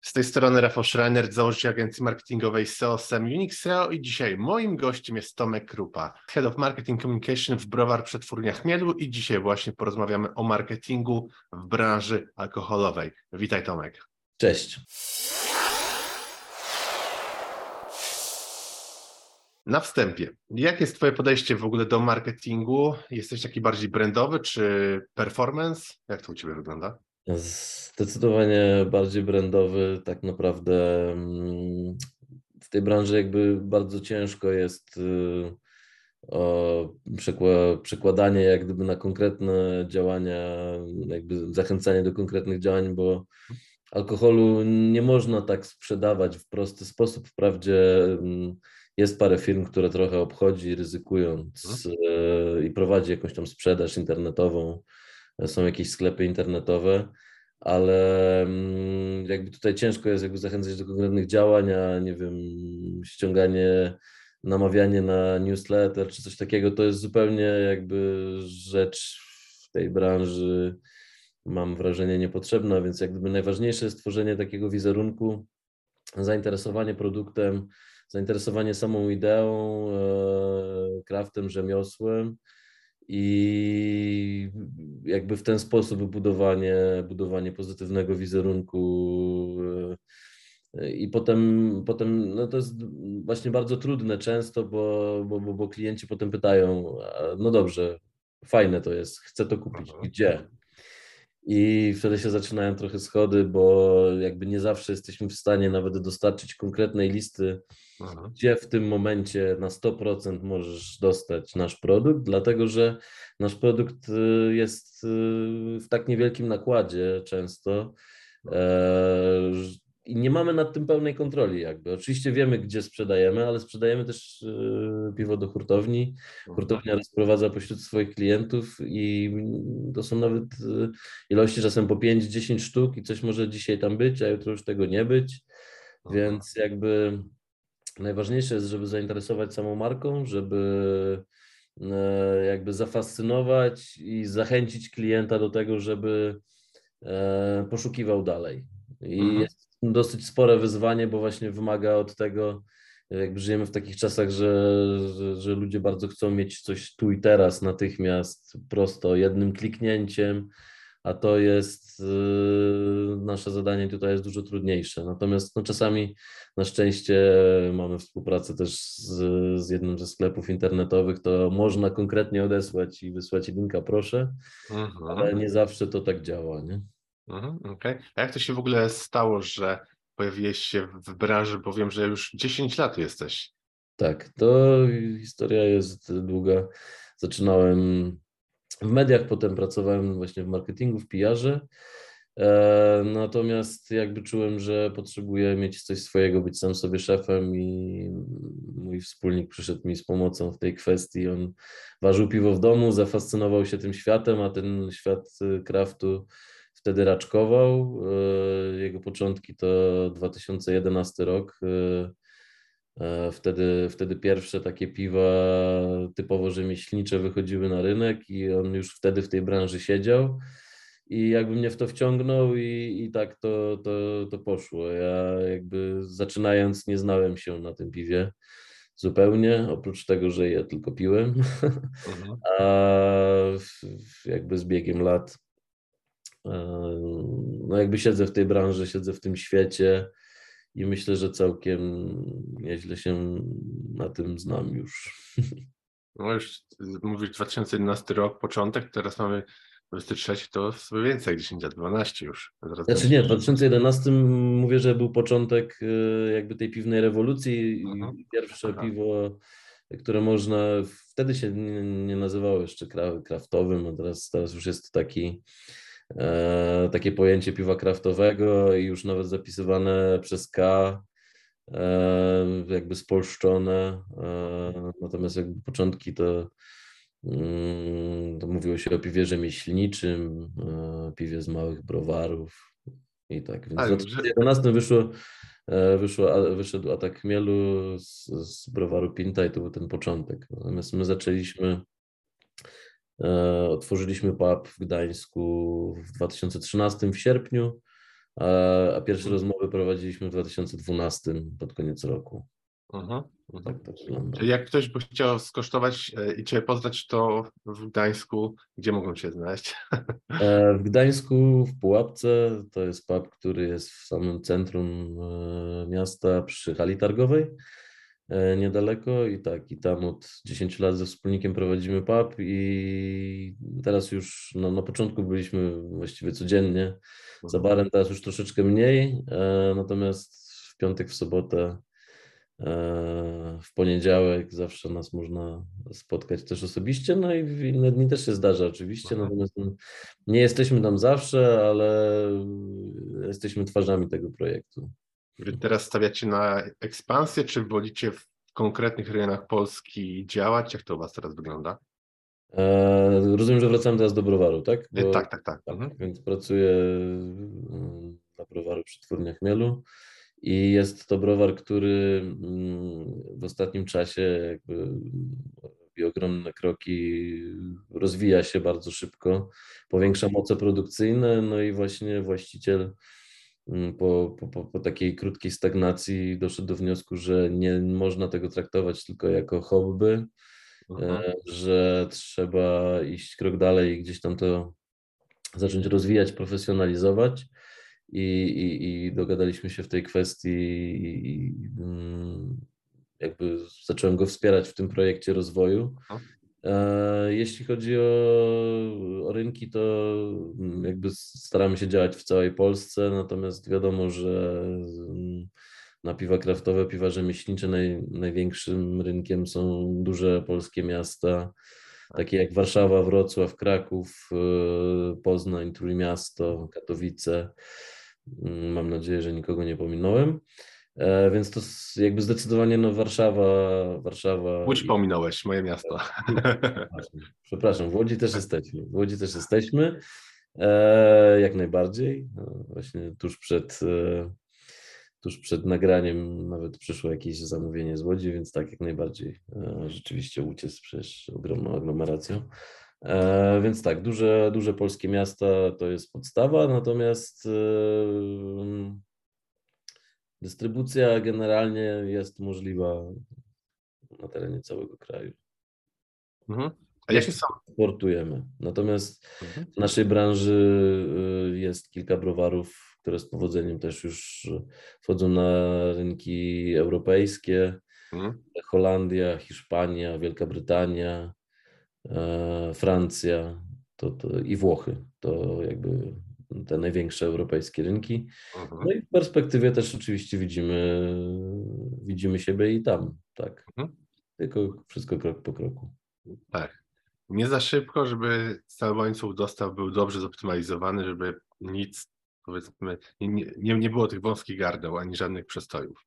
Z tej strony Rafał Schreiner, założyciel agencji marketingowej SEO SEM Unix SEO i dzisiaj moim gościem jest Tomek Krupa, Head of Marketing Communication w Browar Przetwórnia Chmielu i dzisiaj właśnie porozmawiamy o marketingu w branży alkoholowej. Witaj Tomek. Cześć. Na wstępie, jakie jest Twoje podejście w ogóle do marketingu? Jesteś taki bardziej brandowy czy performance? Jak to u Ciebie wygląda? Zdecydowanie bardziej brandowy. Tak naprawdę mm, w tej branży jakby bardzo ciężko jest y, przekładanie jak gdyby na konkretne działania, jakby zachęcanie do konkretnych działań, bo alkoholu nie można tak sprzedawać w prosty sposób. Wprawdzie mm, jest parę firm, które trochę obchodzi, ryzykując mhm. i prowadzi jakąś tam sprzedaż internetową. Są jakieś sklepy internetowe, ale mm, jakby tutaj ciężko jest jakby zachęcać do konkretnych działań, a nie wiem, ściąganie, namawianie na newsletter czy coś takiego, to jest zupełnie jakby rzecz w tej branży, mam wrażenie, niepotrzebna, więc jak gdyby najważniejsze jest tworzenie takiego wizerunku, zainteresowanie produktem, zainteresowanie samą ideą, e, kraftem, rzemiosłem i jakby w ten sposób budowanie, budowanie pozytywnego wizerunku. E, I potem, potem no to jest właśnie bardzo trudne często, bo, bo, bo, bo klienci potem pytają, no dobrze, fajne to jest, chcę to kupić, gdzie? I wtedy się zaczynają trochę schody, bo jakby nie zawsze jesteśmy w stanie nawet dostarczyć konkretnej listy, Aha. gdzie w tym momencie na 100% możesz dostać nasz produkt, dlatego że nasz produkt y, jest y, w tak niewielkim nakładzie często, i nie mamy nad tym pełnej kontroli jakby. Oczywiście wiemy, gdzie sprzedajemy, ale sprzedajemy też e, piwo do hurtowni. Mhm. Hurtownia rozprowadza pośród swoich klientów i to są nawet e, ilości czasem po 5-10 sztuk i coś może dzisiaj tam być, a jutro już tego nie być. Więc jakby najważniejsze jest, żeby zainteresować samą marką, żeby e, jakby zafascynować i zachęcić klienta do tego, żeby poszukiwał dalej. I mhm. jest dosyć spore wyzwanie, bo właśnie wymaga od tego, jakby żyjemy w takich czasach, że, że, że, ludzie bardzo chcą mieć coś tu i teraz, natychmiast, prosto, jednym kliknięciem, a to jest yy, nasze zadanie tutaj jest dużo trudniejsze. Natomiast no, czasami na szczęście mamy współpracę też z, z jednym ze sklepów internetowych, to można konkretnie odesłać i wysłać linka, proszę, mhm. ale nie zawsze to tak działa. Nie? Mhm, okay. A jak to się w ogóle stało, że pojawiłeś się w branży, bo wiem, że już 10 lat jesteś. Tak, to historia jest długa. Zaczynałem w mediach, potem pracowałem właśnie w marketingu, w PR-ze. E, natomiast jakby czułem, że potrzebuję mieć coś swojego, być sam sobie szefem i mój wspólnik przyszedł mi z pomocą w tej kwestii. On ważył piwo w domu, zafascynował się tym światem, a ten świat kraftu wtedy raczkował. E, jego początki to 2011 rok. E, e, wtedy, wtedy pierwsze takie piwa typowo rzemieślnicze wychodziły na rynek i on już wtedy w tej branży siedział. I jakby mnie w to wciągnął i, i tak to, to, to poszło. Ja jakby zaczynając nie znałem się na tym piwie zupełnie, oprócz tego, że je tylko piłem. Mhm. A jakby z biegiem lat no jakby siedzę w tej branży, siedzę w tym świecie i myślę, że całkiem nieźle się na tym znam już. No już mówisz 2011 rok, początek, teraz mamy 23, to sobie więcej, 10 lat, 12 już. Zaraz znaczy nie, w 2011 mówię, że był początek y, jakby tej piwnej rewolucji Aha. pierwsze Aha. piwo, które można, wtedy się nie, nie nazywało jeszcze kraftowym, a teraz, teraz już jest taki E, takie pojęcie piwa kraftowego i już nawet zapisywane przez K, e, jakby spolszczone. E, natomiast jakby początki to, mm, to mówiło się o piwie rzemieślniczym, piwie z małych browarów i tak. Więc w 2011 wyszło, wyszło, wyszedł atak chmielu z, z browaru Pinta i to był ten początek. Natomiast my zaczęliśmy E, otworzyliśmy pub w Gdańsku w 2013 w sierpniu, a, pierwsze rozmowy prowadziliśmy w 2012 pod koniec roku. Mhm. Tak to wygląda. Czyli jak ktoś by chciał skosztować e, i Cię poznać, to w Gdańsku, gdzie mogą Cię znaleźć? E, W Gdańsku, w Pułapce, to jest pub, który jest w samym centrum e, miasta przy hali targowej, e, niedaleko i tak, i tam od 10 lat ze wspólnikiem prowadzimy pub i teraz już, no, na początku byliśmy właściwie codziennie za barem, teraz już troszeczkę mniej, e, natomiast w piątek, w sobotę, e, w poniedziałek zawsze nas można spotkać też osobiście, no i w inne dni też się zdarza oczywiście, Mhm. natomiast no, nie jesteśmy tam zawsze, ale jesteśmy twarzami tego projektu. Wy teraz stawiacie na ekspansję, czy wolicie w konkretnych rejonach Polski działać? Jak to u Was teraz wygląda? E, Rozumiem, że wracamy teraz do browaru, tak? E, Bo- Tak, tak, tak. Tak, Mhm. więc pracuję mm, dla browaru Przetwórnia Chmielu i jest to browar, który mm, w ostatnim czasie jakby robi ogromne kroki, rozwija się bardzo szybko, powiększa moce produkcyjne, no i właśnie właściciel po, po, po, po takiej krótkiej stagnacji doszedł do wniosku, że nie można tego traktować tylko jako hobby, e, że trzeba iść krok dalej i gdzieś tam to zacząć rozwijać, profesjonalizować. I, i, i dogadaliśmy się w tej kwestii i, i mm, jakby zacząłem go wspierać w tym projekcie rozwoju. Mhm. E, Jeśli chodzi o, o rynki, to mm, jakby staramy się działać w całej Polsce, natomiast wiadomo, że mm, na piwa kraftowe, piwa rzemieślnicze naj, największym rynkiem są duże polskie miasta, takie jak Warszawa, Wrocław, Kraków, e, Poznań, Trójmiasto, Katowice. Mm, Mam nadzieję, że nikogo nie pominąłem. E, Więc to jakby zdecydowanie no Warszawa, Warszawa. Łódź pominąłeś, moje miasto. Przepraszam, Przepraszam, w Łodzi też jesteśmy. W Łodzi też jesteśmy. E, jak najbardziej. E, właśnie tuż przed, e, tuż przed nagraniem nawet przyszło jakieś zamówienie z Łodzi, więc tak, jak najbardziej. Rzeczywiście Łódź jest przecież ogromną aglomeracją. Więc tak, duże, duże polskie miasta to jest podstawa, natomiast dystrybucja generalnie jest możliwa na terenie całego kraju. Mhm. A jakie są? Eksportujemy. Natomiast Mhm. w naszej branży y, jest kilka browarów, które z powodzeniem też już y, wchodzą na rynki europejskie. Mhm. Holandia, Hiszpania, Wielka Brytania, e, Francja to, to i Włochy. To jakby te największe europejskie rynki. Mhm. No i w perspektywie też oczywiście widzimy, widzimy siebie i tam, tak. Mhm. Tylko wszystko krok po kroku. Tak. Nie za szybko, żeby cały łańcuch dostaw był dobrze zoptymalizowany, żeby nic, powiedzmy, nie, nie, nie było tych wąskich gardeł ani żadnych przestojów.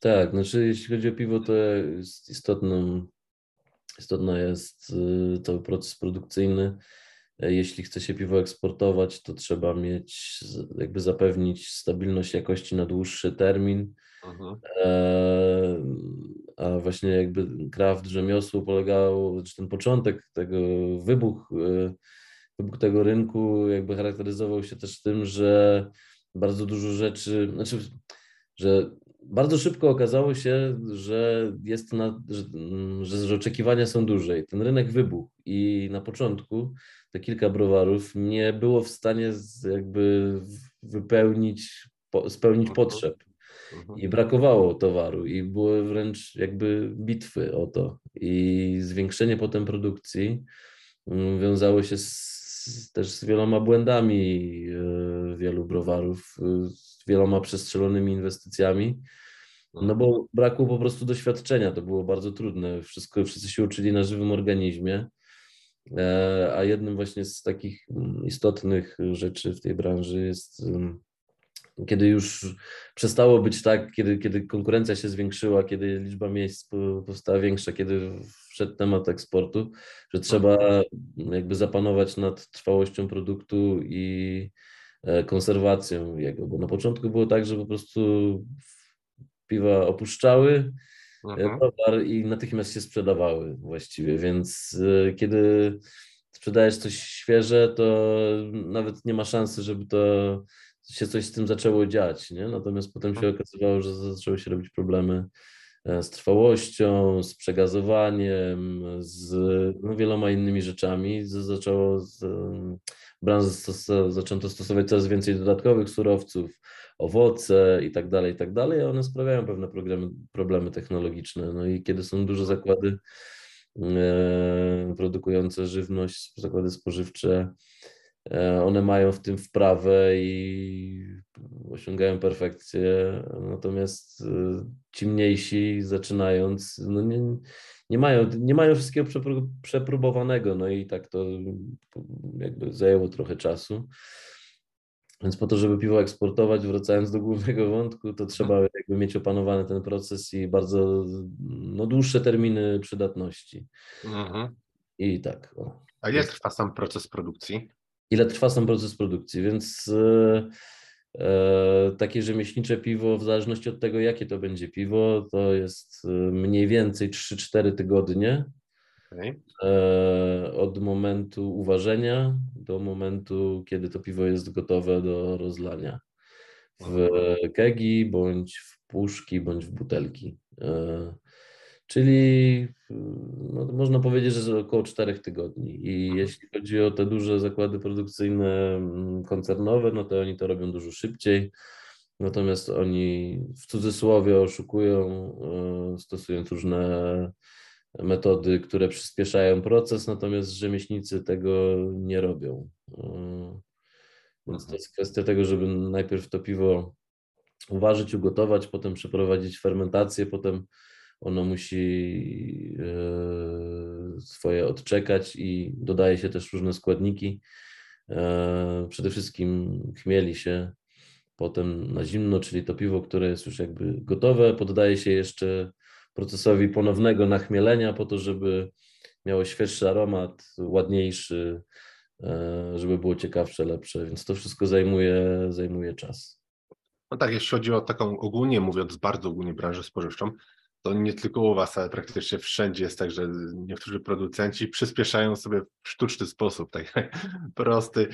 Tak, znaczy jeśli chodzi o piwo, to jest istotną, istotny jest y, cały proces produkcyjny. Jeśli chce się piwo eksportować, to trzeba mieć, jakby zapewnić stabilność jakości na dłuższy termin. Mhm. E, A właśnie jakby kraft rzemiosło polegało, czy ten początek tego, wybuch, e, wybuch tego rynku jakby charakteryzował się też tym, że bardzo dużo rzeczy, znaczy, że bardzo szybko okazało się, że jest na, że, mm, że, że oczekiwania są duże i ten rynek wybuchł i na początku te kilka browarów nie było w stanie z, jakby wypełnić, po, spełnić Mhm. potrzeb Mhm. i brakowało towaru i były wręcz jakby bitwy o to. I zwiększenie potem produkcji mm, wiązało się z, też z wieloma błędami e, wielu browarów, e, z wieloma przestrzelonymi inwestycjami. No bo brakło po prostu doświadczenia, to było bardzo trudne. Wszystko, wszyscy się uczyli na żywym organizmie. E, A jednym właśnie z takich mm, istotnych rzeczy w tej branży jest kiedy już przestało być tak, kiedy, kiedy konkurencja się zwiększyła, kiedy liczba miejsc powstała większa, kiedy wszedł temat eksportu, że trzeba jakby zapanować nad trwałością produktu i e, konserwacją jego, bo na początku było tak, że po prostu piwa opuszczały mhm. towar i natychmiast się sprzedawały właściwie, więc e, kiedy sprzedajesz coś świeże, to nawet nie ma szansy, żeby to się coś z tym zaczęło dziać, nie? Natomiast potem się mhm. okazywało, że zaczęły się robić problemy e, z trwałością, z przegazowaniem, z no, wieloma innymi rzeczami. Zaczęło z, branża stos- zaczęto stosować coraz więcej dodatkowych surowców, owoce i tak dalej, i tak dalej, one sprawiają pewne problemy, problemy technologiczne. No i kiedy są duże zakłady e, produkujące żywność, zakłady spożywcze, E, one mają w tym wprawę i osiągają perfekcję, natomiast e, ci mniejsi zaczynając, no nie, nie, mają, nie mają wszystkiego przepróbowanego, no i tak to jakby zajęło trochę czasu. Więc po to, żeby piwo eksportować, wracając do głównego wątku, to trzeba jakby mieć opanowany ten proces i bardzo no, dłuższe terminy przydatności. Mhm. I tak. O. A jak trwa sam proces produkcji? Ile trwa sam proces produkcji, więc e, e, takie rzemieślnicze piwo, w zależności od tego, jakie to będzie piwo, to jest e, mniej więcej 3-4 tygodnie okay. od momentu uważenia do momentu, kiedy to piwo jest gotowe do rozlania w kegi, bądź w puszki, bądź w butelki. Czyli no, można powiedzieć, że około 4 tygodni. I jeśli chodzi o te duże zakłady produkcyjne mm, koncernowe, no to oni to robią dużo szybciej. Natomiast oni w cudzysłowie oszukują, e, stosując różne metody, które przyspieszają proces, natomiast rzemieślnicy tego nie robią. E, więc to jest kwestia tego, żeby najpierw to piwo uważać, ugotować, potem przeprowadzić fermentację, potem ono musi e, swoje odczekać i dodaje się też różne składniki. E, przede wszystkim chmieli się potem na zimno, czyli to piwo, które jest już jakby gotowe, poddaje się jeszcze procesowi ponownego nachmielenia po to, żeby miało świeższy aromat, ładniejszy, e, żeby było ciekawsze, lepsze, więc to wszystko zajmuje, zajmuje czas. No tak, jeśli chodzi o taką ogólnie mówiąc, bardzo ogólnie branżę spożywczą, to nie tylko u Was, ale praktycznie wszędzie jest tak, że niektórzy producenci przyspieszają sobie w sztuczny sposób, tak prosty.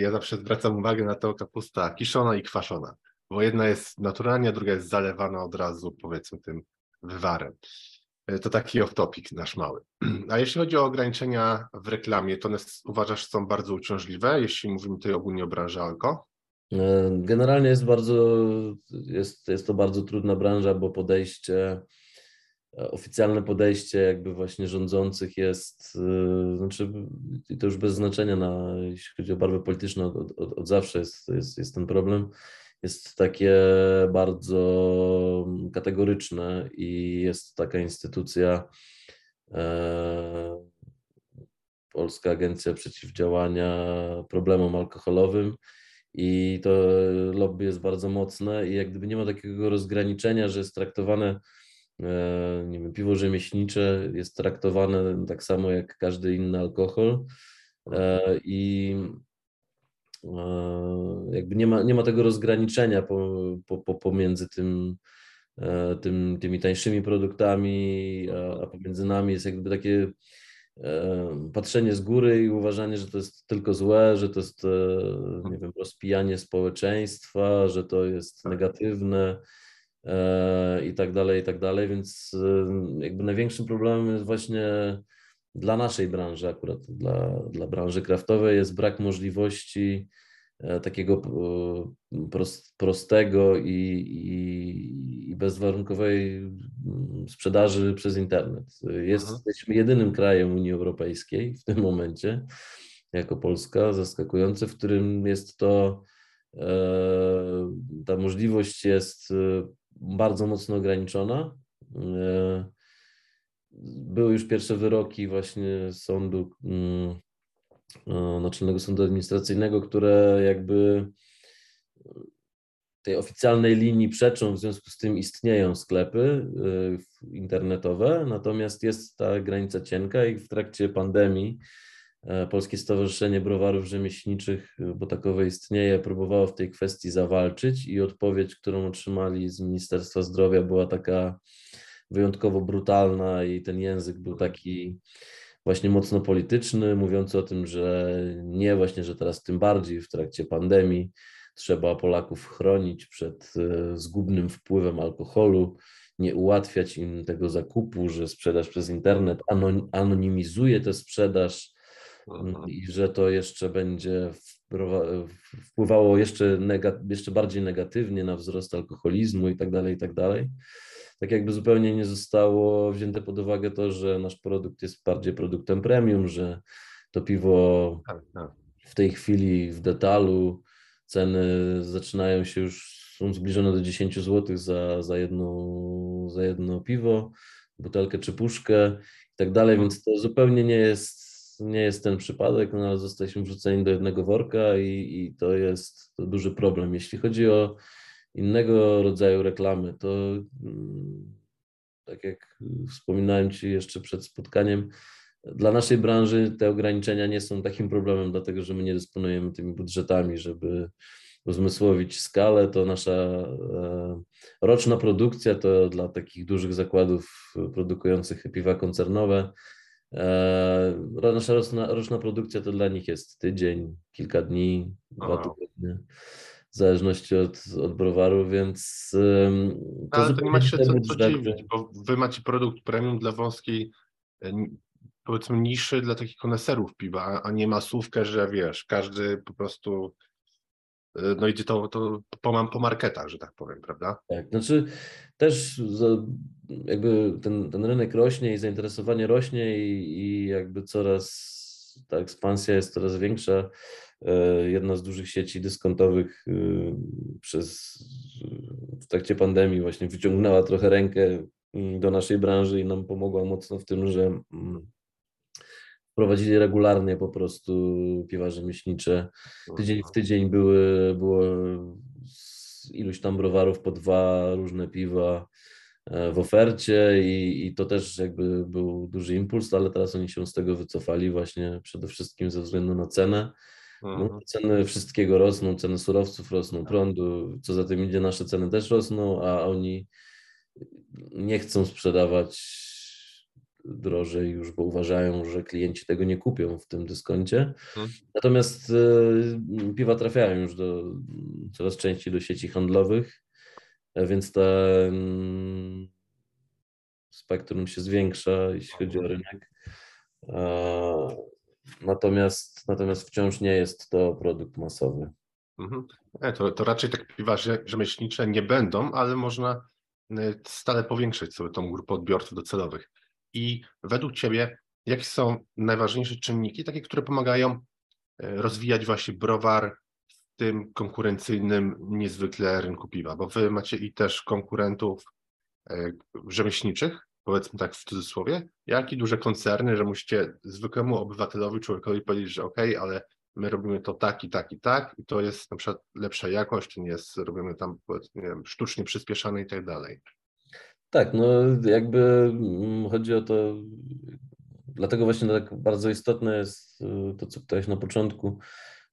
Ja zawsze zwracam uwagę na to kapusta kiszona i kwaszona, bo jedna jest naturalnie, a druga jest zalewana od razu, powiedzmy, tym wywarem. To taki off-topic nasz mały. A jeśli chodzi o ograniczenia w reklamie, to one uważasz są bardzo uciążliwe, jeśli mówimy tutaj ogólnie o branży alko? E, generalnie jest bardzo, jest, jest to bardzo trudna branża, bo podejście, e, oficjalne podejście jakby właśnie rządzących jest, e, znaczy to już bez znaczenia na, jeśli chodzi o barwę polityczną, od, od, od zawsze jest, jest, jest ten problem, jest takie bardzo kategoryczne i jest taka instytucja Polska Agencja Przeciwdziałania Problemom Alkoholowym, i to lobby jest bardzo mocne i jak gdyby nie ma takiego rozgraniczenia, że jest traktowane e, nie wiem, piwo rzemieślnicze jest traktowane tak samo jak każdy inny alkohol e, i e, jakby nie ma, nie ma tego rozgraniczenia po, po, pomiędzy tym, tym, tymi tańszymi produktami, a pomiędzy nami. Jest jakby takie patrzenie z góry i uważanie, że to jest tylko złe, że to jest, e, nie wiem, rozpijanie społeczeństwa, że to jest tak. negatywne e, i tak dalej, i tak dalej, więc jakby największym problemem jest właśnie dla naszej branży, akurat dla, dla branży kraftowej jest brak możliwości E, takiego prostego i, i, i bezwarunkowej mm, sprzedaży przez internet. Jest, jesteśmy jedynym krajem Unii Europejskiej w tym momencie, jako Polska, zaskakujące, w którym jest to, e, ta możliwość jest bardzo mocno ograniczona. Były już pierwsze wyroki właśnie sądu mm, E, Naczelnego Sądu Administracyjnego, które jakby tej oficjalnej linii przeczą, w związku z tym istnieją sklepy internetowe, natomiast jest ta granica cienka i w trakcie pandemii Polskie Stowarzyszenie Browarów Rzemieślniczych, bo takowe istnieje, próbowało w tej kwestii zawalczyć i odpowiedź, którą otrzymali z Ministerstwa Zdrowia była taka wyjątkowo brutalna i ten język był taki właśnie mocno polityczny, mówiący o tym, że nie właśnie, że teraz tym bardziej w trakcie pandemii trzeba Polaków chronić przed e, zgubnym wpływem alkoholu, nie ułatwiać im tego zakupu, że sprzedaż przez internet anonimizuje tę sprzedaż mhm. i że to jeszcze będzie wpływało jeszcze, jeszcze bardziej negatywnie na wzrost alkoholizmu i tak dalej, i tak dalej tak jakby zupełnie nie zostało wzięte pod uwagę to, że nasz produkt jest bardziej produktem premium, że to piwo tak, tak. w tej chwili w detalu ceny zaczynają się już, są zbliżone do 10 zł za, za, jedno, za jedno piwo, butelkę czy puszkę i tak dalej, więc to zupełnie nie jest, nie jest ten przypadek, no ale zostaliśmy wrzuceni do jednego worka i, i to jest to duży problem. Jeśli chodzi o innego rodzaju reklamy, to mm, tak jak wspominałem Ci jeszcze przed spotkaniem, dla naszej branży te ograniczenia nie są takim problemem, dlatego że my nie dysponujemy tymi budżetami, żeby uzmysłowić skalę. To nasza e, roczna produkcja to dla takich dużych zakładów produkujących piwa koncernowe. E, nasza roczna, roczna produkcja to dla nich jest tydzień, kilka dni, dwa tygodnie w zależności od, od browaru, więc. To Ale to nie macie co, co dziwić, bo wy macie produkt premium dla wąskiej, e, powiedzmy, niszy dla takich koneserów piwa, a nie masówkę, że wiesz, każdy po prostu e, no idzie to, to po, po marketach, że tak powiem, prawda? Tak, znaczy też jakby ten, ten rynek rośnie i zainteresowanie rośnie i, i jakby coraz ta ekspansja jest coraz większa E, jedna z dużych sieci dyskontowych y, przez, w trakcie pandemii właśnie wyciągnęła trochę rękę do naszej branży i nam pomogła mocno w tym, że mm, prowadzili regularnie po prostu piwa rzemieślnicze. Tydzień w tydzień były, było iluś tam browarów po dwa różne piwa e, w ofercie i, i to też jakby był duży impuls, ale teraz oni się z tego wycofali właśnie przede wszystkim ze względu na cenę. No, mhm. ceny wszystkiego rosną, ceny surowców rosną, tak. prądu, co za tym idzie, nasze ceny też rosną, a oni nie chcą sprzedawać drożej już, bo uważają, że klienci tego nie kupią w tym dyskoncie. Hmm. Natomiast y, piwa trafiają już do, coraz częściej do sieci handlowych, więc ten spektrum się zwiększa, jeśli chodzi o mhm. rynek. Natomiast, natomiast wciąż nie jest to produkt masowy. Mhm. To, to raczej tak piwa rzemieślnicze nie będą, ale można y, stale powiększyć sobie tą grupę odbiorców docelowych. I według Ciebie, jakie są najważniejsze czynniki, takie, które pomagają y, rozwijać właśnie browar w tym konkurencyjnym niezwykle rynku piwa? Bo Wy macie i też konkurentów y, rzemieślniczych, powiedzmy tak w cudzysłowie, jak i duże koncerny, że musicie zwykłemu obywatelowi, człowiekowi powiedzieć, że ok, ale my robimy to tak i tak i tak i to jest na przykład lepsza jakość, nie jest, robimy tam wiem, sztucznie przyspieszane i tak dalej. Tak, no jakby mm, chodzi o to, dlatego właśnie tak bardzo istotne jest y, to, co pytałeś na początku,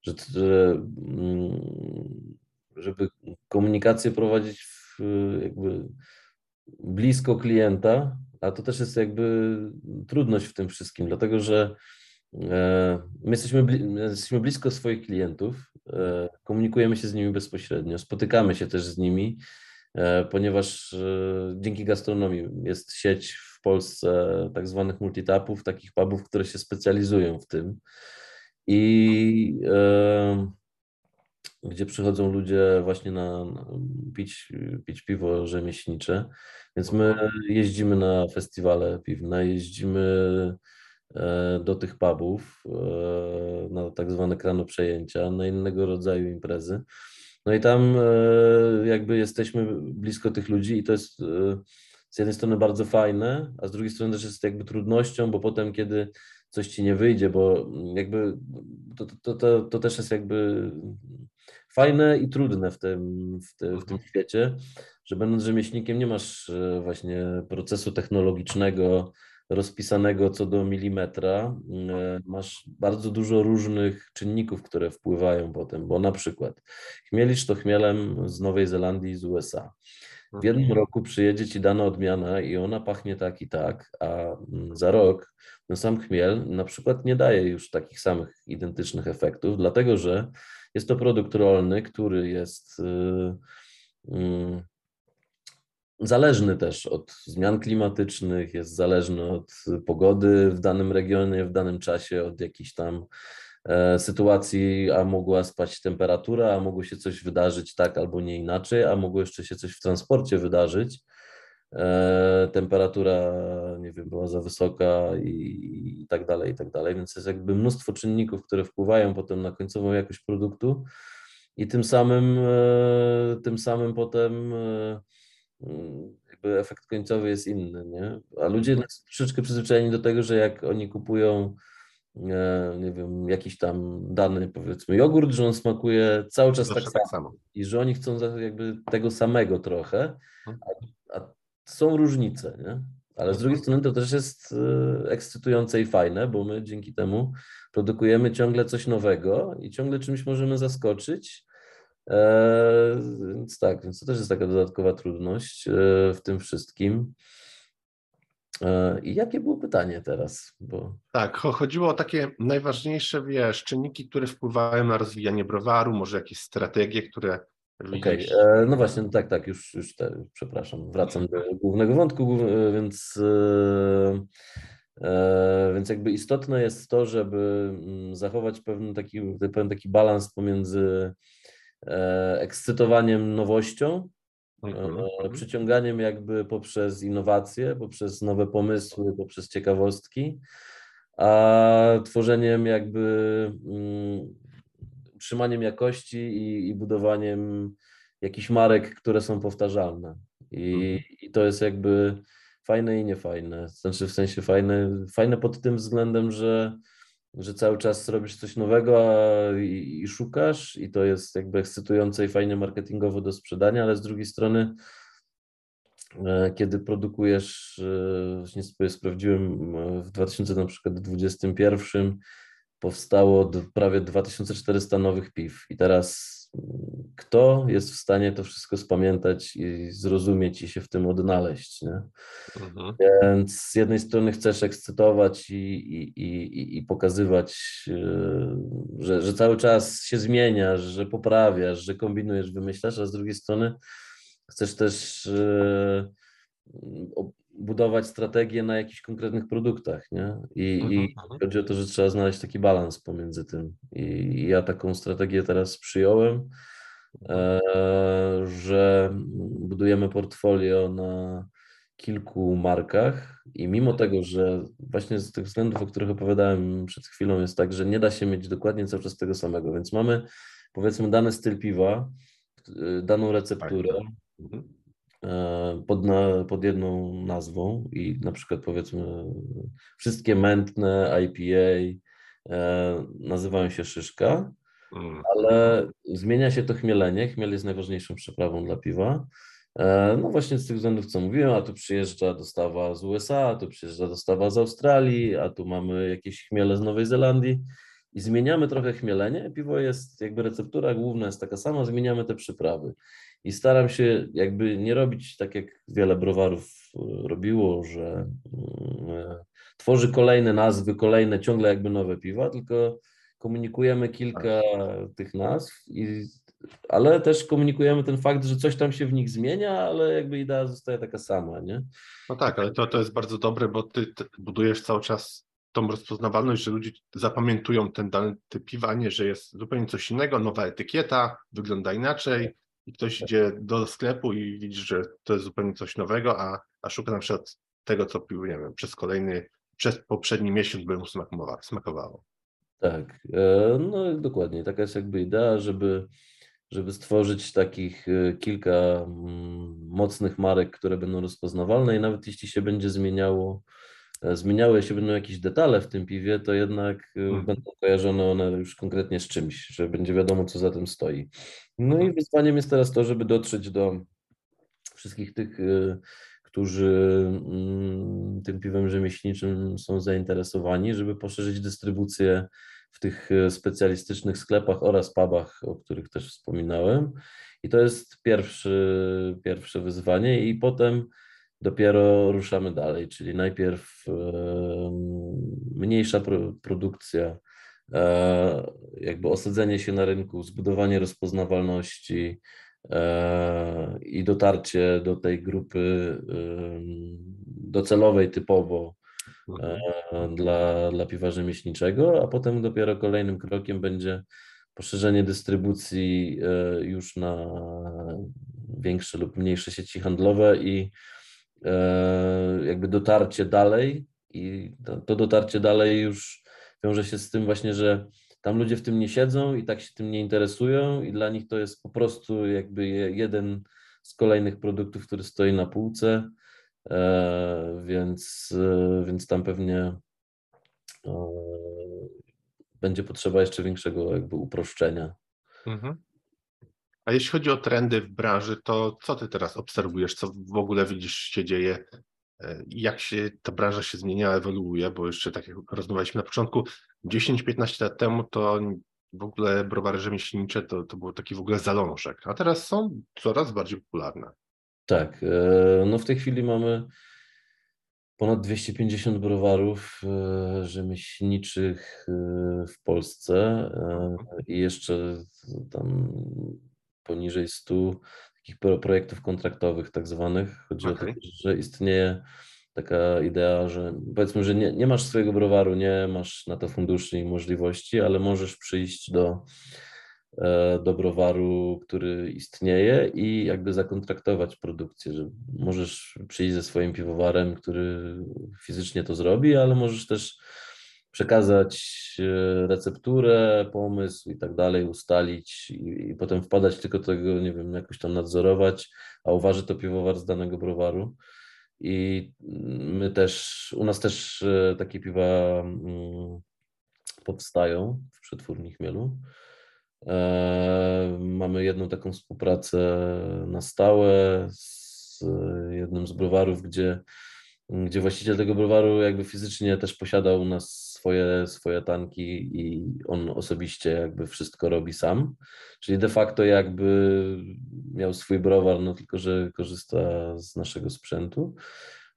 że, że mm, żeby komunikację prowadzić w, jakby blisko klienta, a to też jest jakby trudność w tym wszystkim, dlatego że e, my jesteśmy, my jesteśmy blisko swoich klientów, e, komunikujemy się z nimi bezpośrednio, spotykamy się też z nimi, ponieważ dzięki gastronomii jest sieć w Polsce tak zwanych multitapów, takich pubów, które się specjalizują w tym. I gdzie przychodzą ludzie właśnie na, na pić, pić piwo rzemieślnicze. Więc my jeździmy na festiwale piwne, jeździmy e, do tych pubów, e, na tak zwane krano przejęcia, na innego rodzaju imprezy. No i tam e, jakby jesteśmy blisko tych ludzi i to jest z jednej strony bardzo fajne, a z drugiej strony też jest jakby trudnością, bo potem kiedy coś ci nie wyjdzie, bo jakby to, to, to, to też jest jakby fajne i trudne w tym, w, te, w tym świecie, że będąc rzemieślnikiem nie masz e, właśnie procesu technologicznego rozpisanego co do milimetra. E, masz bardzo dużo różnych czynników, które wpływają potem, bo na przykład chmielisz to chmielem z Nowej Zelandii i z USA. W jednym roku przyjedzie ci dana odmiana i ona pachnie tak i tak, a mm, za rok ten sam chmiel na przykład nie daje już takich samych identycznych efektów, dlatego że jest to produkt rolny, który jest yy, yy, zależny też od zmian klimatycznych, jest zależny od pogody w danym regionie, w danym czasie, od jakichś tam e, sytuacji, a mogła spać temperatura, a mogło się coś wydarzyć tak albo nie inaczej, a mogło jeszcze się coś w transporcie wydarzyć. E, temperatura, nie wiem, była za wysoka i, i tak dalej, i tak dalej. Więc jest jakby mnóstwo czynników, które wpływają potem na końcową jakość produktu i tym samym, e, tym samym potem jakby efekt końcowy jest inny, nie? A ludzie są troszeczkę przyzwyczajeni do tego, że jak oni kupują e, nie wiem, jakiś tam dany powiedzmy jogurt, że on smakuje cały czas tak tak samo i że oni chcą jakby tego samego trochę, Mhm. a, a są różnice, nie? Ale z drugiej strony to też jest e, ekscytujące i fajne, bo my dzięki temu produkujemy ciągle coś nowego i ciągle czymś możemy zaskoczyć. E, Więc tak, więc to też jest taka dodatkowa trudność e, w tym wszystkim. E, I jakie było pytanie teraz? Bo Tak, cho- chodziło o takie najważniejsze, wiesz, czynniki, które wpływają na rozwijanie browaru, może jakieś strategie, które Okej, e, no właśnie, no tak, tak, już, już te, przepraszam, wracam do głównego wątku, więc, więc jakby istotne jest to, żeby mm, zachować pewien taki, pewien taki balans pomiędzy ekscytowaniem nowością, Mhm, e, mhm. przyciąganiem jakby poprzez innowacje, poprzez nowe pomysły, poprzez ciekawostki, a tworzeniem jakby mm, utrzymaniem jakości i, i budowaniem jakichś marek, które są powtarzalne. I, Mhm. I to jest jakby fajne i niefajne. Znaczy w sensie fajne, fajne pod tym względem, że, że cały czas robisz coś nowego i, i szukasz i to jest jakby ekscytujące i fajnie marketingowo do sprzedania, ale z drugiej strony e, kiedy produkujesz, e, właśnie sobie sprawdziłem, e, w 2021 powstało prawie 2400 nowych piw. I teraz kto jest w stanie to wszystko spamiętać i zrozumieć i się w tym odnaleźć, nie? Mhm. Więc z jednej strony chcesz ekscytować i, i, i, i- pokazywać, e, że, że cały czas się zmieniasz, że poprawiasz, że kombinujesz, wymyślasz, a z drugiej strony chcesz też o- budować strategię na jakichś konkretnych produktach, nie? I, i Mhm, mhm. chodzi o to, że trzeba znaleźć taki balans pomiędzy tym. I, ja taką strategię teraz przyjąłem, e, że budujemy portfolio na kilku markach i mimo tego, że właśnie z tych względów, o których opowiadałem przed chwilą, jest tak, że nie da się mieć dokładnie cały czas tego samego, więc mamy powiedzmy dany styl piwa, y, daną recepturę, Mhm. E, pod, na, pod jedną nazwą i na przykład powiedzmy wszystkie mętne IPA e, nazywają się szyszka, Mhm. ale zmienia się to chmielenie. Chmiel jest najważniejszą przyprawą dla piwa. E, No właśnie z tych względów, co mówiłem, a tu przyjeżdża dostawa z USA, a tu przyjeżdża dostawa z Australii, a tu mamy jakieś chmiele z Nowej Zelandii i zmieniamy trochę chmielenie. Piwo jest, jakby receptura główna jest taka sama, zmieniamy te przyprawy. I staram się jakby nie robić tak, jak wiele browarów e, robiło, że mm, e, tworzy kolejne nazwy, kolejne ciągle jakby nowe piwa, tylko komunikujemy kilka tych nazw, i, ale też komunikujemy ten fakt, że coś tam się w nich zmienia, ale jakby idea zostaje taka sama, nie? No tak, ale to, to jest bardzo dobre, bo ty, budujesz cały czas tą rozpoznawalność, że ludzie zapamiętują ten dany typ piwa, nie, że jest zupełnie coś innego, nowa etykieta, wygląda inaczej i ktoś idzie do sklepu i widzi, że to jest zupełnie coś nowego, a, a szuka na przykład tego, co pił, nie wiem, przez kolejny, przez poprzedni miesiąc by mu smakowało. Tak, e, no dokładnie, taka jest jakby idea, żeby, żeby stworzyć takich e, kilka mm, mocnych marek, które będą rozpoznawalne i nawet jeśli się będzie zmieniało zmieniały się będą jakieś detale w tym piwie, to jednak hmm. będą kojarzone one już konkretnie z czymś, że będzie wiadomo, co za tym stoi. No i wyzwaniem jest teraz to, żeby dotrzeć do wszystkich tych, którzy mm, tym piwem rzemieślniczym są zainteresowani, żeby poszerzyć dystrybucję w tych specjalistycznych sklepach oraz pubach, o których też wspominałem. I to jest pierwszy, pierwsze wyzwanie, i potem dopiero ruszamy dalej, czyli najpierw mniejsza produkcja, e, jakby osadzenie się na rynku, zbudowanie rozpoznawalności e, i dotarcie do tej grupy docelowej typowo e, mhm. dla, dla piwa rzemieślniczego, a potem dopiero kolejnym krokiem będzie poszerzenie dystrybucji już na większe lub mniejsze sieci handlowe i jakby dotarcie dalej. I to dotarcie dalej już wiąże się z tym właśnie, że tam ludzie w tym nie siedzą i tak się tym nie interesują, i dla nich to jest po prostu jakby jeden z kolejnych produktów, który stoi na półce. E, więc, więc tam pewnie będzie potrzeba jeszcze większego jakby uproszczenia. Mhm. A jeśli chodzi o trendy w branży, to co ty teraz obserwujesz? Co w ogóle widzisz się dzieje? E, jak się ta branża się zmienia, ewoluuje? Bo jeszcze tak jak rozmawialiśmy na początku, 10-15 lat temu to w ogóle browary rzemieślnicze to, to był taki w ogóle zalążek, a teraz są coraz bardziej popularne. Tak, e, no w tej chwili mamy ponad 250 browarów e, rzemieślniczych w Polsce e, i jeszcze tam poniżej 100 takich projektów kontraktowych tak zwanych. Chodzi okay. o to, że istnieje taka idea, że powiedzmy, że nie, nie masz swojego browaru, nie masz na to funduszy i możliwości, ale możesz przyjść do E, do browaru, który istnieje i jakby zakontraktować produkcję, że możesz przyjść ze swoim piwowarem, który fizycznie to zrobi, ale możesz też przekazać e, recepturę, pomysł i tak dalej, ustalić i, i, potem wpadać tylko tego, nie wiem, jakoś tam nadzorować, a uważy to piwowar z danego browaru. I my też, u nas też e, takie piwa mm, powstają w przetwórni chmielu. E, mamy jedną taką współpracę na stałe z jednym z browarów, gdzie, gdzie właściciel tego browaru jakby fizycznie też posiada u nas swoje, swoje tanki i on osobiście jakby wszystko robi sam. Czyli de facto jakby miał swój browar, no tylko że korzysta z naszego sprzętu.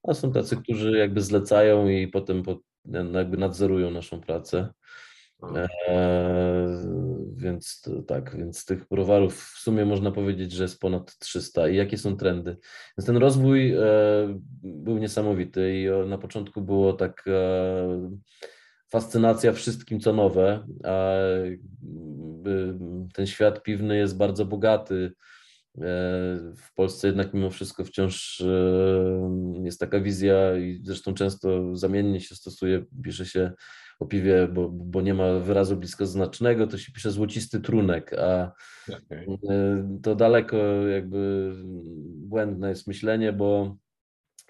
A są tacy, którzy jakby zlecają i potem jakby nadzorują naszą pracę. E, więc tak, więc tych browarów w sumie można powiedzieć, że jest ponad 300. I jakie są trendy? Więc ten rozwój e, był niesamowity i na początku było tak e, fascynacja wszystkim, co nowe, a ten świat piwny jest bardzo bogaty. W Polsce jednak mimo wszystko wciąż jest taka wizja i zresztą często zamiennie się stosuje, pisze się o piwie, bo, bo nie ma wyrazu bliskoznacznego, to się pisze złocisty trunek, a okay. to daleko jakby błędne jest myślenie, bo,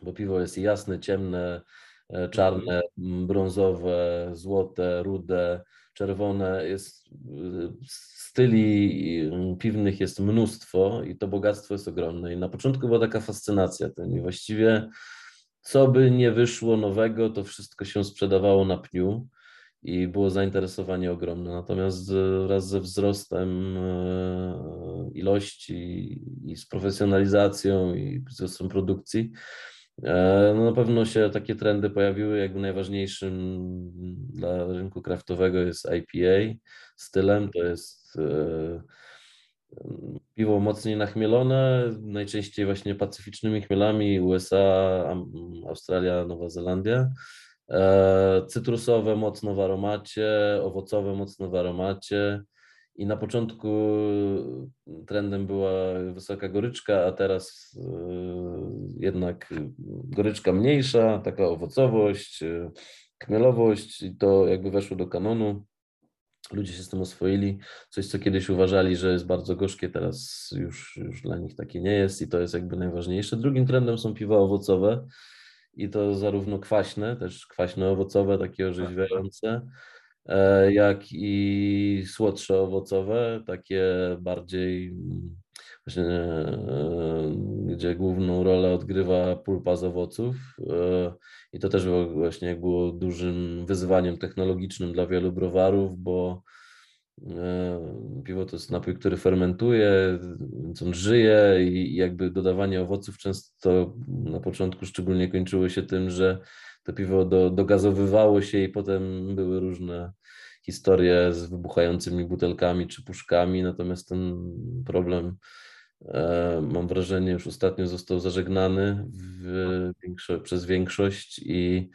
bo piwo jest jasne, ciemne, e, czarne, mhm. brązowe, złote, rude, czerwone. Jest styli piwnych jest mnóstwo i to bogactwo jest ogromne. I na początku była taka fascynacja tym i właściwie co by nie wyszło nowego, to wszystko się sprzedawało na pniu i było zainteresowanie ogromne. Natomiast wraz ze wzrostem e, ilości i z profesjonalizacją i wzrostem produkcji, e, no na pewno się takie trendy pojawiły. Jakby najważniejszym dla rynku kraftowego jest IPA stylem, to jest e, piwo mocniej nachmielone, najczęściej właśnie pacyficznymi chmielami USA, Australia, Nowa Zelandia. E, cytrusowe mocno w aromacie, owocowe mocno w aromacie. I na początku trendem była wysoka goryczka, a teraz e, jednak goryczka mniejsza, taka owocowość, e, kmielowość i to jakby weszło do kanonu. Ludzie się z tym oswoili. Coś, co kiedyś uważali, że jest bardzo gorzkie, teraz już, już dla nich takie nie jest i to jest jakby najważniejsze. Drugim trendem są piwa owocowe i to zarówno kwaśne, też kwaśne owocowe, takie orzeźwiające, e, jak i słodsze owocowe, takie bardziej mm, właśnie, e, gdzie główną rolę odgrywa pulpa z owoców. E, I to też właśnie było dużym wyzwaniem technologicznym dla wielu browarów, bo Piwo to jest napój, który fermentuje, więc on żyje i jakby dodawanie owoców często na początku szczególnie kończyło się tym, że to piwo do, dogazowywało się i potem były różne historie z wybuchającymi butelkami czy puszkami, natomiast ten problem e, mam wrażenie już ostatnio został zażegnany większo przez większość i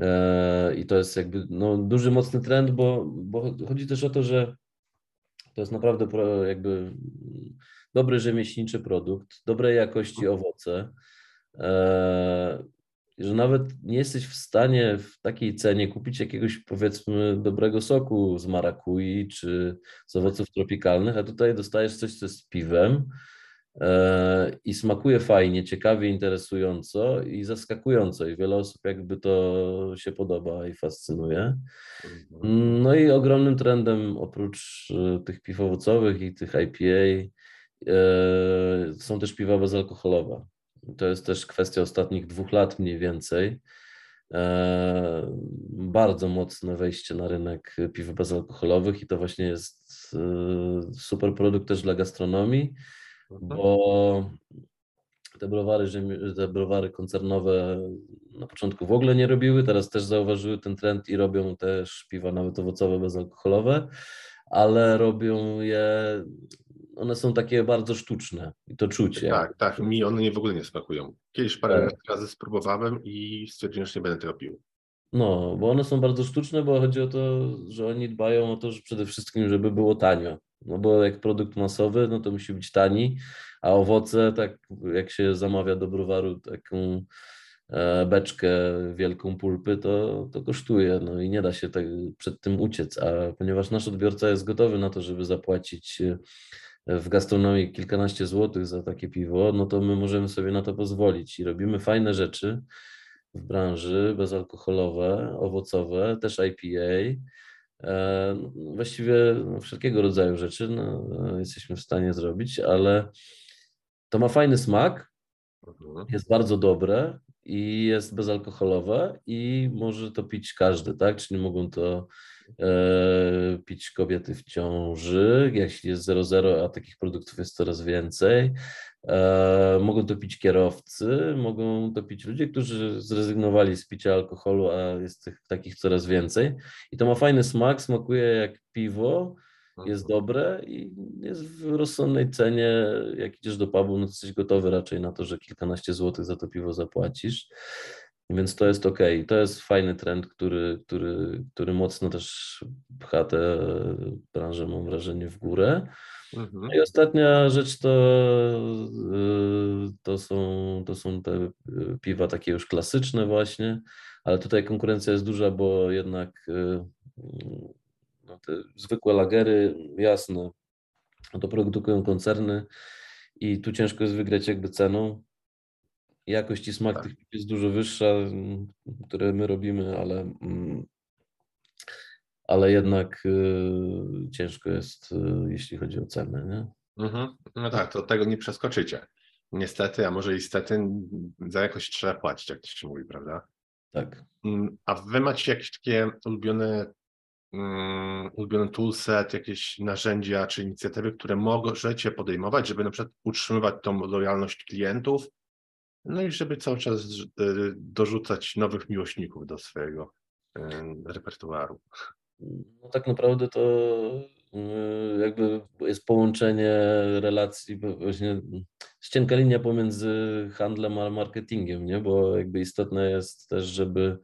E, I to jest jakby no, duży, mocny trend, bo, bo chodzi też o to, że to jest naprawdę jakby dobry rzemieślniczy produkt, dobrej jakości owoce, e, że nawet nie jesteś w stanie w takiej cenie kupić jakiegoś powiedzmy dobrego soku z marakui czy z owoców tropikalnych, a tutaj dostajesz coś, co jest piwem, E, i smakuje fajnie, ciekawie, interesująco i zaskakująco i wiele osób jakby to się podoba i fascynuje. Mhm. No i ogromnym trendem oprócz e, tych piw owocowych i tych IPA e, są też piwa bezalkoholowe. To jest też kwestia ostatnich dwóch lat mniej więcej. Bardzo mocne wejście na rynek piw bezalkoholowych i to właśnie jest super produkt też dla gastronomii Mhm. bo te browary, te browary koncernowe na początku w ogóle nie robiły, teraz też zauważyły ten trend i robią też piwa nawet owocowe, bezalkoholowe, ale robią je, one są takie bardzo sztuczne i to czucie. Tak, tak, mi one nie w ogóle nie smakują. Kiedyś parę tak. razy spróbowałem i stwierdziłem, że nie będę tego pił. No, bo one są bardzo sztuczne, bo chodzi o to, że oni dbają o to, że przede wszystkim, żeby było tanio. No bo jak produkt masowy, no to musi być tani, a owoce, tak jak się zamawia do browaru taką e, beczkę wielką pulpy, to, to kosztuje, no i nie da się tak przed tym uciec, a ponieważ nasz odbiorca jest gotowy na to, żeby zapłacić w gastronomii kilkanaście złotych za takie piwo, no to my możemy sobie na to pozwolić i robimy fajne rzeczy w branży, bezalkoholowe, owocowe, też IPA, E, właściwie wszelkiego rodzaju rzeczy no, jesteśmy w stanie zrobić, ale to ma fajny smak, mhm. jest bardzo dobre i jest bezalkoholowe i może to pić każdy, tak? Czyli mogą to e, pić kobiety w ciąży, jeśli jest 0,0, a takich produktów jest coraz więcej. E, mogą to pić kierowcy, mogą to pić ludzie, którzy zrezygnowali z picia alkoholu, a jest tych takich coraz więcej. I to ma fajny smak, smakuje jak piwo, jest mhm. dobre i jest w rozsądnej cenie. Jak idziesz do pubu, no to jesteś gotowy raczej na to, że kilkanaście złotych za to piwo zapłacisz. Więc to jest ok. To jest fajny trend, który, który, który mocno też pcha tę branżę, mam wrażenie, w górę. Mhm. I ostatnia rzecz to, y, to, są, to są te y, piwa takie już klasyczne właśnie, ale tutaj konkurencja jest duża, bo jednak y, no te zwykłe lagery, jasne, no to produkują koncerny i tu ciężko jest wygrać jakby ceną. Jakość i smak tak. tych piw jest dużo wyższa, które my robimy, ale mm, ale jednak y, ciężko jest, y, jeśli chodzi o cenę. Nie? Mhm. No tak, to tego nie przeskoczycie. Niestety, a może istety, za jakość trzeba płacić, jak to się mówi, prawda? Tak. Mm, a wy macie jakieś takie ulubione, um, ulubiony toolset, jakieś narzędzia czy inicjatywy, które możecie podejmować, żeby na przykład utrzymywać tą lojalność klientów, no i żeby cały czas y, dorzucać nowych miłośników do swojego repertuaru. No tak naprawdę to y, jakby jest połączenie relacji, właśnie ścienka linia pomiędzy handlem a marketingiem, nie? bo jakby istotne jest też, żeby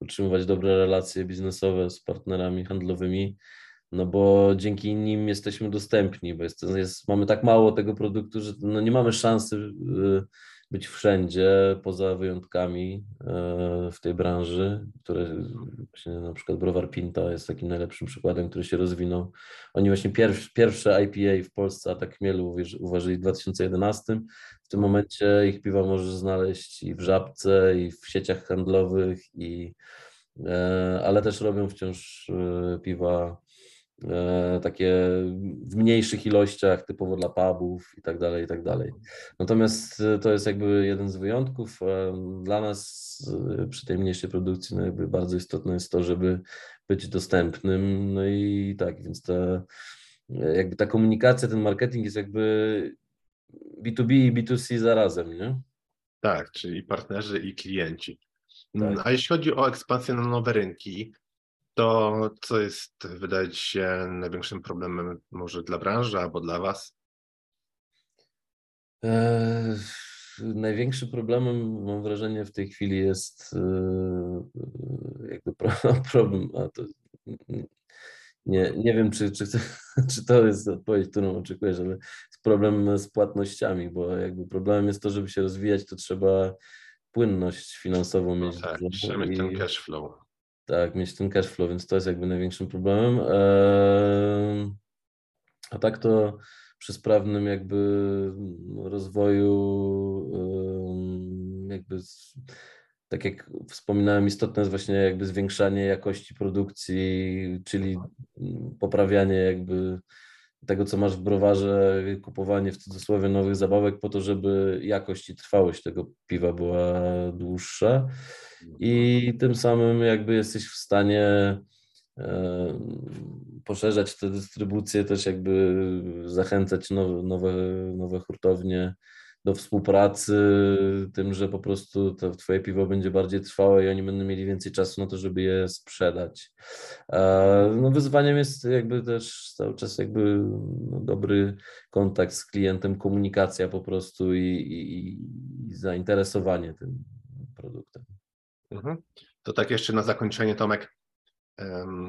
utrzymywać dobre relacje biznesowe z partnerami handlowymi, no bo dzięki nim jesteśmy dostępni, bo jest, jest, mamy tak mało tego produktu, że no nie mamy szansy y, być wszędzie, poza wyjątkami w tej branży, które właśnie na przykład Browar Pinta jest takim najlepszym przykładem, który się rozwinął. Oni właśnie pierwsze, pierwsze IPA w Polsce, Atak Chmielu, uważali w 2011. W tym momencie ich piwa możesz znaleźć i w Żabce, i w sieciach handlowych, i, ale też robią wciąż piwa E, takie w mniejszych ilościach, typowo dla pubów i tak dalej, i tak dalej. Natomiast e, to jest jakby jeden z wyjątków. Dla nas e, przy tej mniejszej produkcji no jakby bardzo istotne jest to, żeby być dostępnym. No i tak, więc ta, jakby ta komunikacja, ten marketing jest jakby B2B i B2C zarazem, nie? Tak, czyli partnerzy i klienci. Tak. A jeśli chodzi o ekspansję na nowe rynki, to co jest, wydaje Ci się, największym problemem może dla branży albo dla Was? Eee, największym problemem, mam wrażenie, w tej chwili jest e, jakby problem, a to nie, nie wiem, czy, czy, czy to jest odpowiedź, którą oczekujesz, ale jest problem z płatnościami, bo jakby problemem jest to, żeby się rozwijać, to trzeba płynność finansową no mieć. No tak, trzeba mieć ten cash flow. Tak, mieć ten cash flow, więc to jest jakby największym problemem. A tak to przy sprawnym jakby rozwoju, jakby tak jak wspominałem, istotne jest właśnie jakby zwiększanie jakości produkcji, czyli poprawianie jakby tego, co masz w browarze, kupowanie w cudzysłowie nowych zabawek po to, żeby jakość i trwałość tego piwa była dłuższa. I tym samym jakby jesteś w stanie poszerzać tę dystrybucję, też jakby zachęcać nowe, nowe, nowe hurtownie do współpracy, tym, że po prostu to twoje piwo będzie bardziej trwałe i oni będą mieli więcej czasu na to, żeby je sprzedać. No wyzwaniem jest jakby też cały czas jakby no, dobry kontakt z klientem, komunikacja po prostu i, i, i zainteresowanie tym produktem. Mhm. To tak jeszcze na zakończenie, Tomek.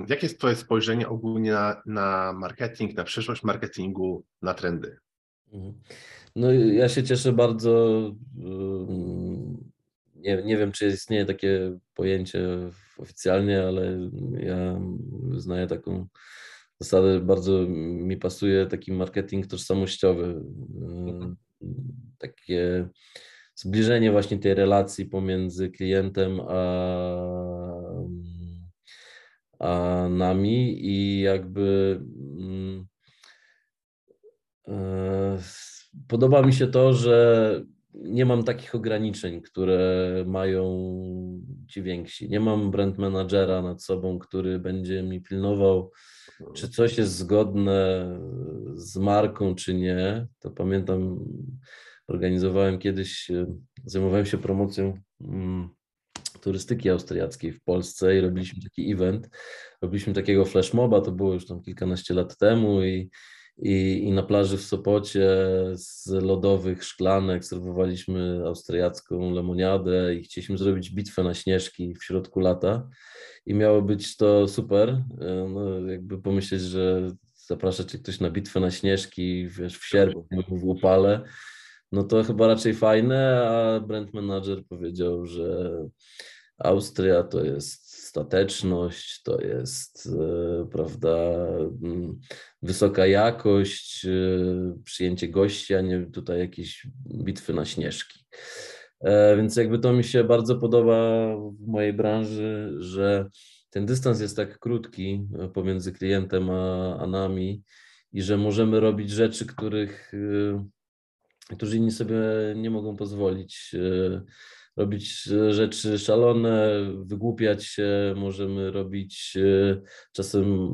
Jakie jest Twoje spojrzenie ogólnie na, na marketing, na przyszłość marketingu, na trendy? Mhm. No ja się cieszę bardzo. Nie, nie wiem, czy istnieje takie pojęcie oficjalnie, ale ja znaję taką zasadę, bardzo mi pasuje taki marketing tożsamościowy. Mhm. Takie zbliżenie właśnie tej relacji pomiędzy klientem a, a nami i jakby e, podoba mi się to, że nie mam takich ograniczeń, które mają ci więksi. Nie mam brand managera nad sobą, który będzie mi pilnował, czy coś jest zgodne z marką, czy nie. To pamiętam organizowałem kiedyś, e, zajmowałem się promocją mm, turystyki austriackiej w Polsce i robiliśmy taki event. Robiliśmy takiego flashmoba, to było już tam kilkanaście lat temu i, i, i na plaży w Sopocie z lodowych szklanek serwowaliśmy austriacką lemoniadę i chcieliśmy zrobić bitwę na śnieżki w środku lata i miało być to super. E, no, jakby pomyśleć, że zaprasza cię ktoś na bitwę na śnieżki wiesz, w sierpniu w upale no to chyba raczej fajne, a brand manager powiedział, że Austria to jest stateczność, to jest, e, prawda, mm, wysoka jakość, e, przyjęcie gości, a nie tutaj jakieś bitwy na śnieżki. E, więc jakby to mi się bardzo podoba w mojej branży, że ten dystans jest tak krótki pomiędzy klientem a, a nami i że możemy robić rzeczy, których którzy inni sobie nie mogą pozwolić robić rzeczy szalone, wygłupiać się, możemy robić e, czasem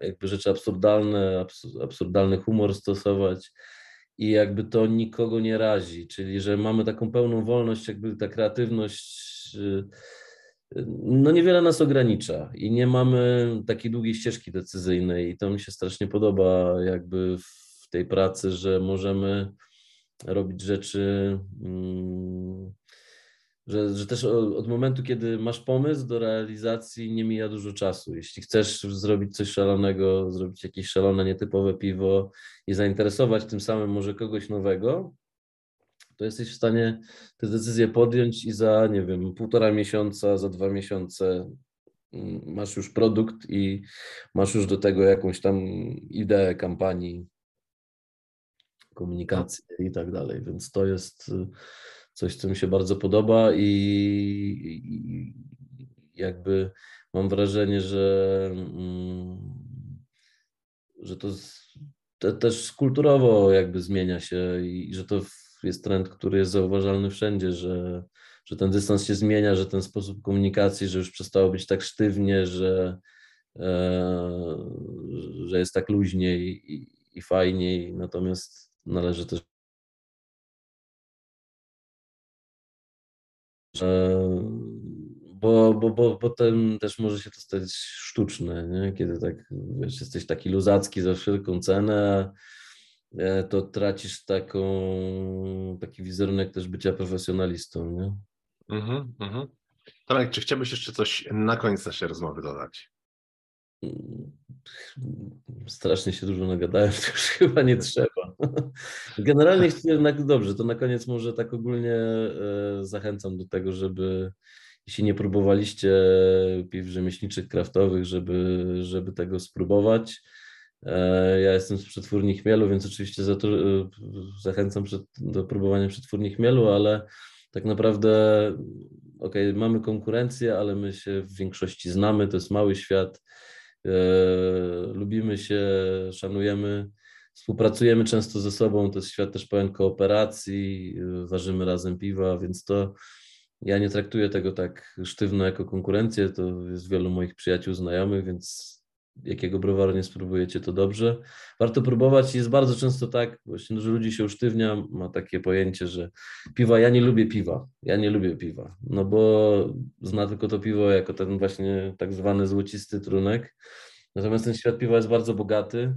jakby rzeczy absurdalne, absurdalny humor stosować i jakby to nikogo nie razi, czyli że mamy taką pełną wolność, jakby ta kreatywność e, no niewiele nas ogranicza i nie mamy takiej długiej ścieżki decyzyjnej. I to mi się strasznie podoba jakby w tej pracy, że możemy robić rzeczy, mm, że, że też od momentu, kiedy masz pomysł do realizacji, nie mija dużo czasu. Jeśli chcesz zrobić coś szalonego, zrobić jakieś szalone, nietypowe piwo i zainteresować tym samym może kogoś nowego, to jesteś w stanie te decyzje podjąć i za, nie wiem, półtora miesiąca, za dwa miesiące mm, masz już produkt i masz już do tego jakąś tam ideę kampanii, komunikacji i tak dalej. Więc to jest y, coś, co mi się bardzo podoba i, jakby mam wrażenie, że, mm, że to też kulturowo jakby zmienia się i że to jest trend, który jest zauważalny wszędzie, że, że ten dystans się zmienia, że ten sposób komunikacji, że już przestało być tak sztywnie, że, e, że jest tak luźniej i, i fajniej, natomiast należy też Bo, bo, bo potem też może się to stać sztuczne, nie? kiedy tak wiesz, jesteś taki luzacki za wszelką cenę, e, to tracisz taką, taki wizerunek też bycia profesjonalistą. Nie? Mhm, mhm. Tomek, czy chciałbyś jeszcze coś na koniec naszej rozmowy dodać? Strasznie się dużo nagadałem, to już chyba nie trzeba. Generalnie jednak dobrze, to na koniec może tak ogólnie e, zachęcam do tego, żeby jeśli nie próbowaliście piw rzemieślniczych, kraftowych, żeby, żeby tego spróbować. E, Ja jestem z przetwórni chmielu, więc oczywiście za to, e, zachęcam przed, do próbowania przetwórni chmielu, ale tak naprawdę okej, mamy konkurencję, ale my się w większości znamy, to jest mały świat. E, lubimy się, szanujemy, współpracujemy często ze sobą, to jest świat też pełen kooperacji, e, ważymy razem piwa, więc to ja nie traktuję tego tak sztywno jako konkurencję, to jest wielu moich przyjaciół, znajomych, więc jakiego browaru nie spróbujecie, to dobrze. Warto próbować. Jest bardzo często tak, właśnie dużo ludzi się usztywnia, ma takie pojęcie, że piwa, ja nie lubię piwa, ja nie lubię piwa, no bo zna tylko to piwo jako ten właśnie tak zwany złocisty trunek, natomiast ten świat piwa jest bardzo bogaty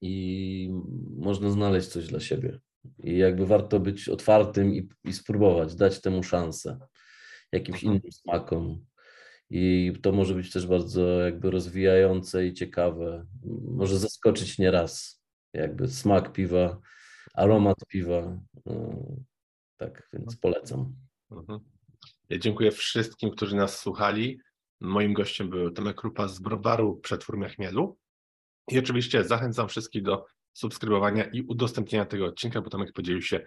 i można znaleźć coś dla siebie. I jakby warto być otwartym i, i spróbować, dać temu szansę, jakimś Mhm. innym smakom i to może być też bardzo jakby rozwijające i ciekawe, może zaskoczyć nieraz, jakby smak piwa, aromat piwa, no, tak, więc polecam. Mhm. Ja dziękuję wszystkim, którzy nas słuchali. Moim gościem był Tomek Krupa z browaru Przetwórnia Chmielu. I oczywiście zachęcam wszystkich do subskrybowania i udostępnienia tego odcinka, bo Tomek podzielił się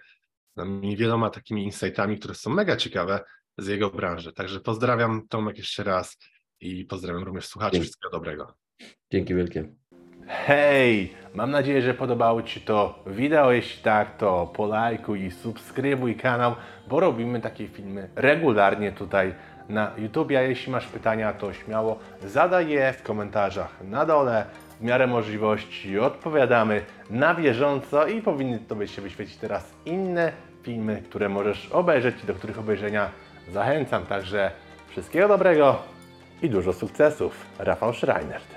z nami wieloma takimi insightami, które są mega ciekawe z jego branży. Także pozdrawiam Tomek jeszcze raz i pozdrawiam również słuchaczy. Dzięki. Wszystkiego dobrego. Dzięki wielkie. Hej! Mam nadzieję, że podobało Ci to wideo. Jeśli tak, to polajkuj i subskrybuj kanał, bo robimy takie filmy regularnie tutaj na YouTube. A jeśli masz pytania, to śmiało zadaj je w komentarzach na dole. W miarę możliwości odpowiadamy na bieżąco i powinny Tobie się wyświecić teraz inne filmy, które możesz obejrzeć i do których obejrzenia zachęcam. Także wszystkiego dobrego i dużo sukcesów. Rafał Schreinert.